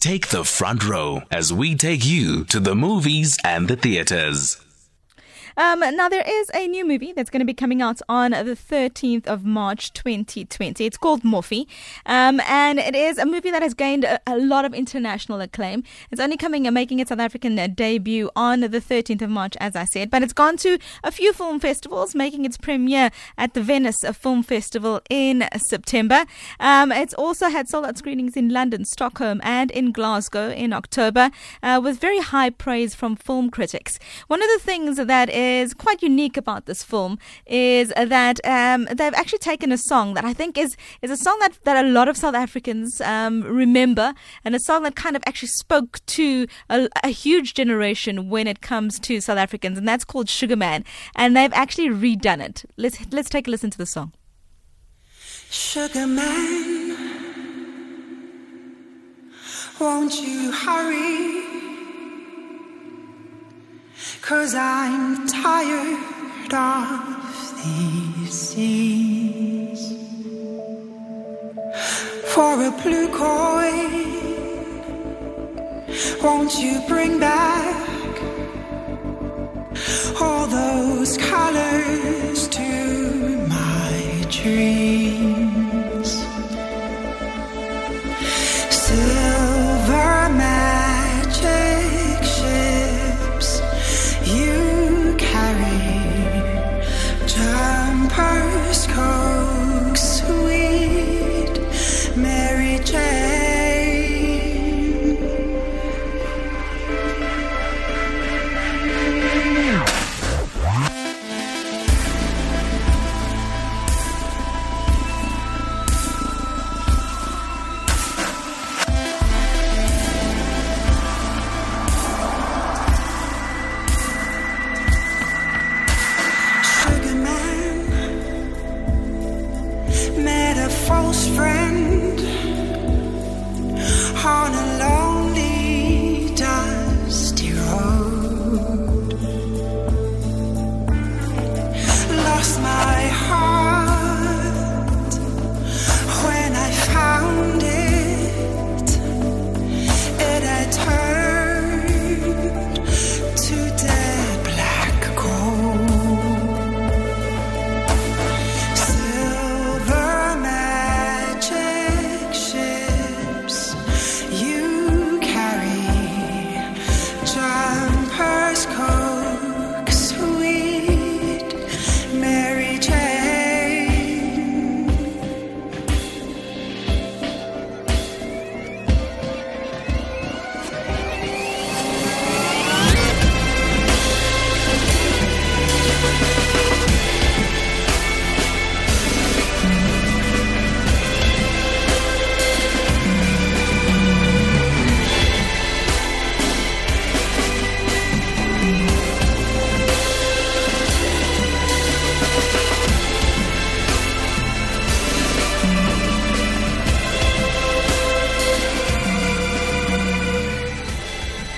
Take the front row as we take you to the movies and the theaters. Um, now, there is a new movie that's going to be coming out on the 13th of March 2020. It's called Moffie, um, and it is a movie that has gained a, a, lot of international acclaim. It's only coming and making its South African debut on the 13th of March, as I said, but it's gone to a few film festivals, making its premiere at the Venice Film Festival in September. Um, it's also had sold out screenings in London, Stockholm, and in Glasgow in October, uh, with very high praise from film critics. One of the things that is quite unique about this film is that um, they've actually taken a song that I think is is a song that, that a lot of South Africans um, remember, and a song that kind of actually spoke to a, a, huge generation when it comes to South Africans, and that's called Sugar Man, and they've actually redone it. Let's let's take a listen to the song. Sugar Man, won't you hurry? Cause I'm tired of these scenes. For a blue coin, won't you bring back all those colors to my dreams?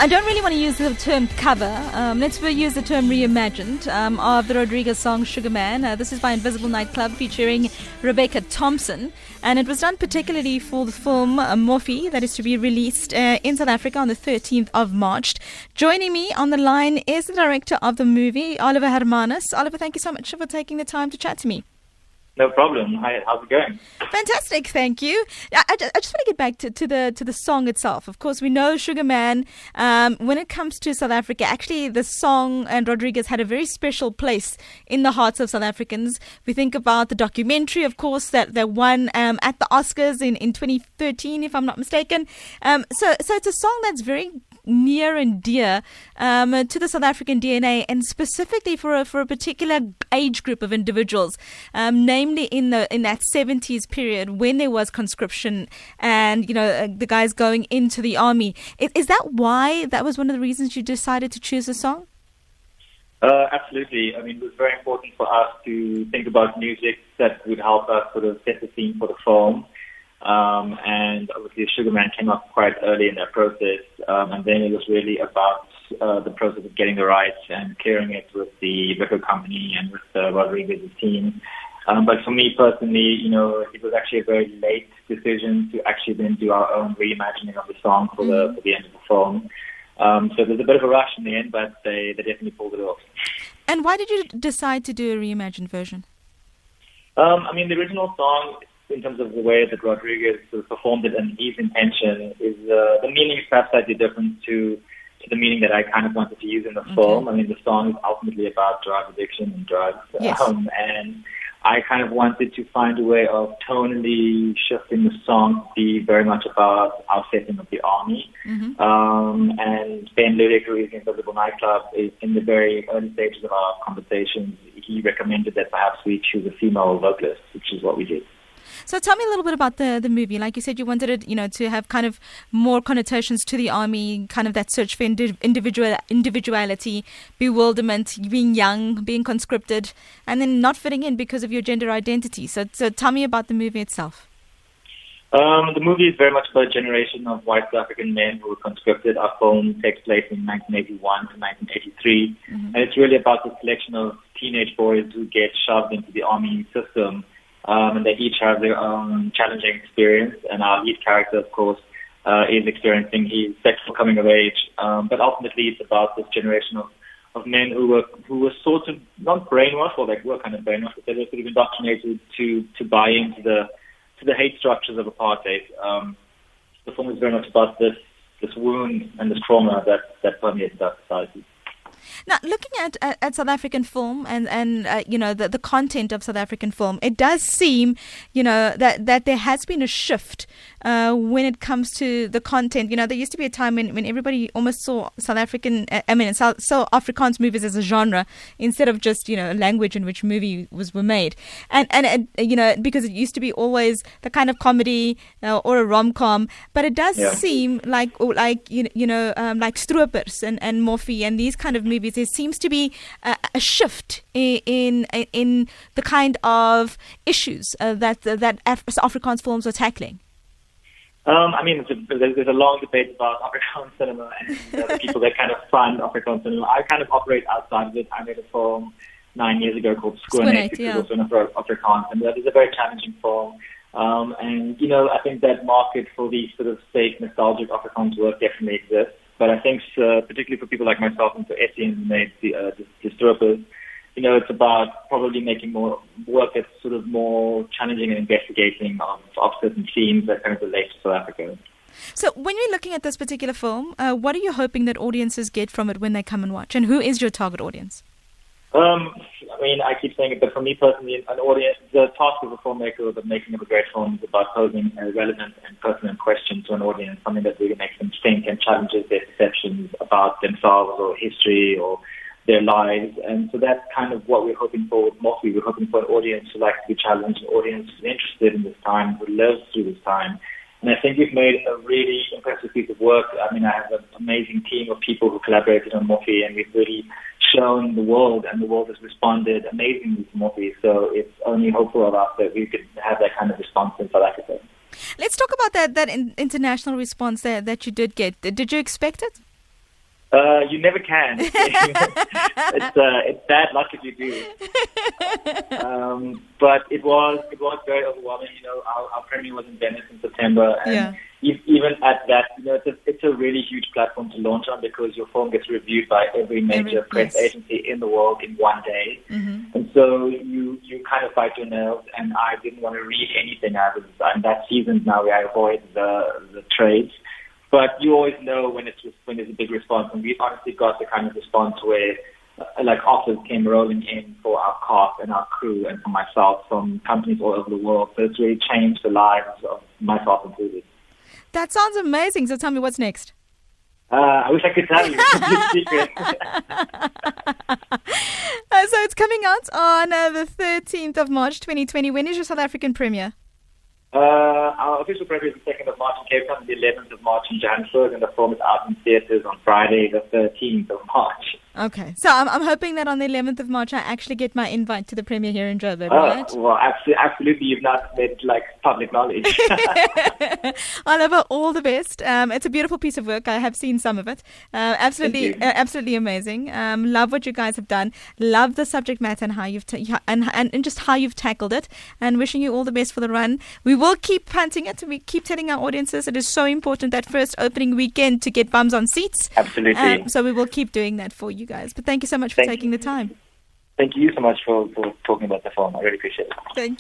I don't really want to use the term cover. Um, let's use the term reimagined um, of the Rodriguez song Sugar Man. Uh, this is by Invisible Nightclub featuring Rebecca Thompson. And it was done particularly for the film uh, Moffie that is to be released uh, in South Africa on the 13th of March. Joining me on the line is the director of the movie, Oliver Hermanus. Oliver, thank you so much for taking the time to chat to me. No problem. Hi, how's it going? Fantastic, thank you. I, I, I just want to get back to, to the to the song itself. Of course, we know Sugar Man. Um, when it comes to South Africa, actually, the song and Rodriguez had a very special place in the hearts of South Africans. We think about the documentary, of course, that that won um, at the Oscars in, in 2013, if I'm not mistaken. Um, so so it's a song that's very near and dear um, to the South African DNA, and specifically for a, for a particular age group of individuals, um, namely in the in that 70s period when there was conscription and you know uh, the guys going into the army. Is, is that why that was one of the reasons you decided to choose the song? Uh, absolutely. I mean, it was very important for us to think about music that would help us sort of set the theme for the film. Um, and obviously, Sugarman came up quite early in that process. Um, and then it was really about uh, the process of getting the rights and clearing it with the record company and with uh, Rodriguez's team. Um, but for me personally, you know, it was actually a very late decision to actually then do our own reimagining of the song for the for the end of the film. Um, so there's a bit of a rush in the end, but they, they definitely pulled it off. And why did you decide to do a reimagined version? Um, I mean, the original song, in terms of the way that Rodriguez performed it and his intention, is uh, the meaning is perhaps slightly different to to the meaning that I kind of wanted to use in the film. I mean, the song is ultimately about drug addiction and drugs, Yes. um, and I kind of wanted to find a way of tonally shifting the song to be very much about our setting of the army. Mhm. Um, and Ben Ludick, who is in Invisible Nightclub, is in the very early stages of our conversations. He recommended that perhaps we choose a female vocalist, which is what we did. So tell me a little bit about the the movie. Like you said, you wanted it, you know, to have kind of more connotations to the army, kind of that search for indi- individual individuality, bewilderment, being young, being conscripted, and then not fitting in because of your gender identity. So so tell me about the movie itself. Um, the movie is very much about a generation of white South African men who were conscripted. Our film takes place in 1981 to 1983, and it's really about the selection of teenage boys who get shoved into the army system, um, and they each have their own challenging experience. And our lead character, of course, uh, is experiencing his sexual coming of age. Um, but ultimately, it's about this generation of of men who were who were sort of not brainwashed, or they were kind of brainwashed, but they were sort of indoctrinated to to buy into the to the hate structures of apartheid. Um, the film is very much about this this wound and this trauma that that permeates our society. Now, looking at, at, at South African film and and uh, you know the, the content of South African film, it does seem you know that that there has been a shift uh, when it comes to the content. You know, there used to be a time when, when everybody almost saw South African, uh, I mean, South, saw Afrikaans movies as a genre instead of just you know a language in which movie was were made. And and uh, you know because it used to be always the kind of comedy uh, or a rom com, but it does Yeah. seem like or like you know, you know um, like Stropers and and Moffie and these kind of movies. There seems to be a, a shift in, in in the kind of issues uh, that that Af- Afrikaans films are tackling. Um, I mean, it's a, there's, there's a long debate about Afrikaans cinema and uh, the people that kind of fund Afrikaans cinema. I kind of operate outside of it. I made a film nine years ago called Skoonheid, which yeah. is also an Afrikaans, and that is a very challenging film. Um, and, you know, I think that market for these sort of fake, nostalgic Afrikaans work definitely exists. But I think, uh, particularly for people like myself and for Etienne who made the, uh, the, the Stropers, you know, it's about probably making more work that's sort of more challenging and investigating of, of certain themes that kind of relate to South Africa. So, when you're looking at this particular film, uh, what are you hoping that audiences get from it when they come and watch? And who is your target audience? Um, I mean, I keep saying it, but for me personally, an audience, the task of a filmmaker, the making of a great film, is about posing a relevant and pertinent question to an audience, something that really makes them think and challenges their perceptions about themselves or history or their lives. And so that's kind of what we're hoping for with. We're hoping for an audience who likes to be challenged, an audience who's interested in this time, who lives through this time. And I think we've made a really impressive piece of work. I mean, I have an amazing team of people who collaborated on Moffie, and we've really shown the world, and the world has responded amazingly to Moffie. So it's only hopeful of us that we could have that kind of response in South Africa. Let's talk about that that in, international response that, that you did get. Did you expect it? Uh, you never can. it's uh, it's bad luck if you do. Um, but it was it was very overwhelming. You know, our, our premiere was in Venice in September, and Yeah. even at that, you know, it's a, it's a really huge platform to launch on because your film gets reviewed by every major Every- press yes. agency in the world in one day. Mm-hmm. And so you you kind of fight your nerves, and I didn't want to read anything. I was I'm that seasoned now where I avoid the the trades. But you always know when it's when there's a big response, and we honestly got the kind of response where like offers came rolling in for our cast and our crew and for myself from companies all over the world. So it's really changed the lives of myself included. That sounds amazing. So tell me what's next. Uh, I wish I could tell you. It's a secret. Uh, so it's coming out on uh, the 13th of March 2020. When is your South African premiere? Uh, our official premiere is the 2nd of March in Cape Town, the 11th of March in Johannesburg, and the film is out in theatres on Friday, the 13th of March. Okay, so I'm, I'm hoping that on the 11th of March I actually get my invite to the premiere here in Joburg, Oh, right? well, absolutely, absolutely, you've not made like public knowledge. Oliver, all the best. Um, it's a beautiful piece of work. I have seen some of it. Uh, absolutely, uh, absolutely amazing. Um, love what you guys have done. Love the subject matter and how you've ta- and, and and just how you've tackled it. And wishing you all the best for the run. We will keep punting it. We keep telling our audiences it is so important that first opening weekend to get bums on seats. absolutely. Um, so we will keep doing that for you guys. But thank you so much for Thank taking the time. Thank you so much for, for talking about the film. I really appreciate it. Thank